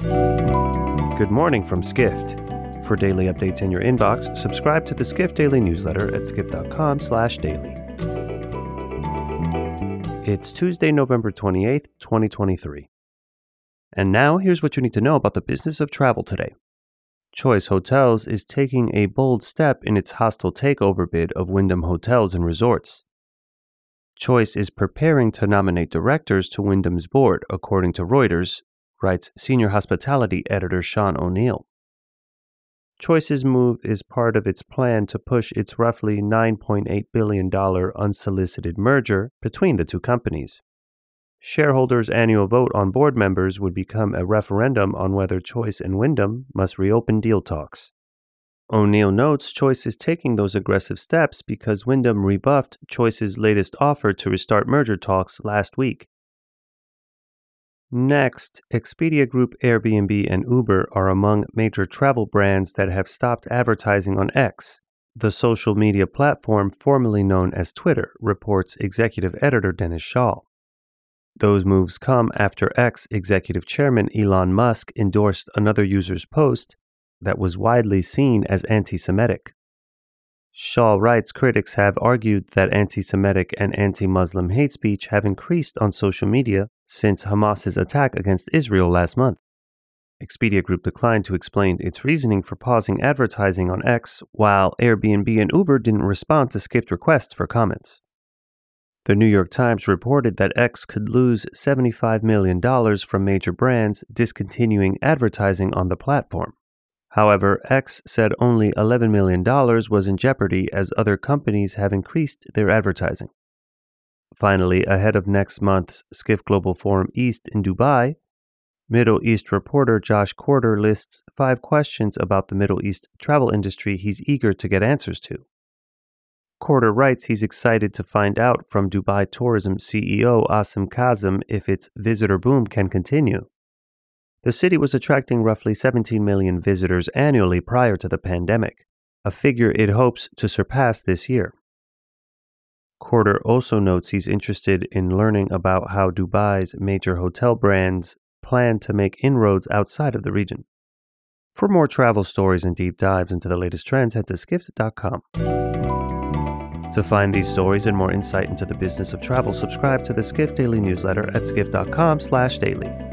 Good morning from Skift. For daily updates in your inbox, subscribe to the Skift Daily newsletter at skift.com/daily. It's Tuesday, November 28th, 2023. And now here's what you need to know about the business of travel today. Choice Hotels is taking a bold step in its hostile takeover bid of Wyndham Hotels and Resorts. Choice is preparing to nominate directors to Wyndham's board, according to Reuters, writes senior hospitality editor Sean O'Neill. Choice's move is part of its plan to push its roughly $9.8 billion unsolicited merger between the two companies. Shareholders' annual vote on board members would become a referendum on whether Choice and Wyndham must reopen deal talks. O'Neill notes Choice is taking those aggressive steps because Wyndham rebuffed Choice's latest offer to restart merger talks last week. Next, Expedia Group, Airbnb, and Uber are among major travel brands that have stopped advertising on X, the social media platform formerly known as Twitter, reports executive editor Dennis Schaal. Those moves come after X executive chairman Elon Musk endorsed another user's post that was widely seen as anti Semitic. Schaal writes critics have argued that anti Semitic and anti Muslim hate speech have increased on social media since Hamas's attack against Israel last month. Expedia Group declined to explain its reasoning for pausing advertising on X, while Airbnb and Uber didn't respond to Skift requests for comments. The New York Times reported that X could lose $75 million from major brands discontinuing advertising on the platform. However, X said only $11 million was in jeopardy as other companies have increased their advertising. Finally, ahead of next month's Skift Global Forum East in Dubai, Middle East reporter Josh Corder lists five questions about the Middle East travel industry he's eager to get answers to. Corder writes he's excited to find out from Dubai Tourism CEO Issam Kazim if its visitor boom can continue. The city was attracting roughly 17 million visitors annually prior to the pandemic, a figure it hopes to surpass this year. Corder also notes he's interested in learning about how Dubai's major hotel brands plan to make inroads outside of the region. For more travel stories and deep dives into the latest trends, head to skift.com. To find these stories and more insight into the business of travel, subscribe to the Skift Daily newsletter at skift.com/daily.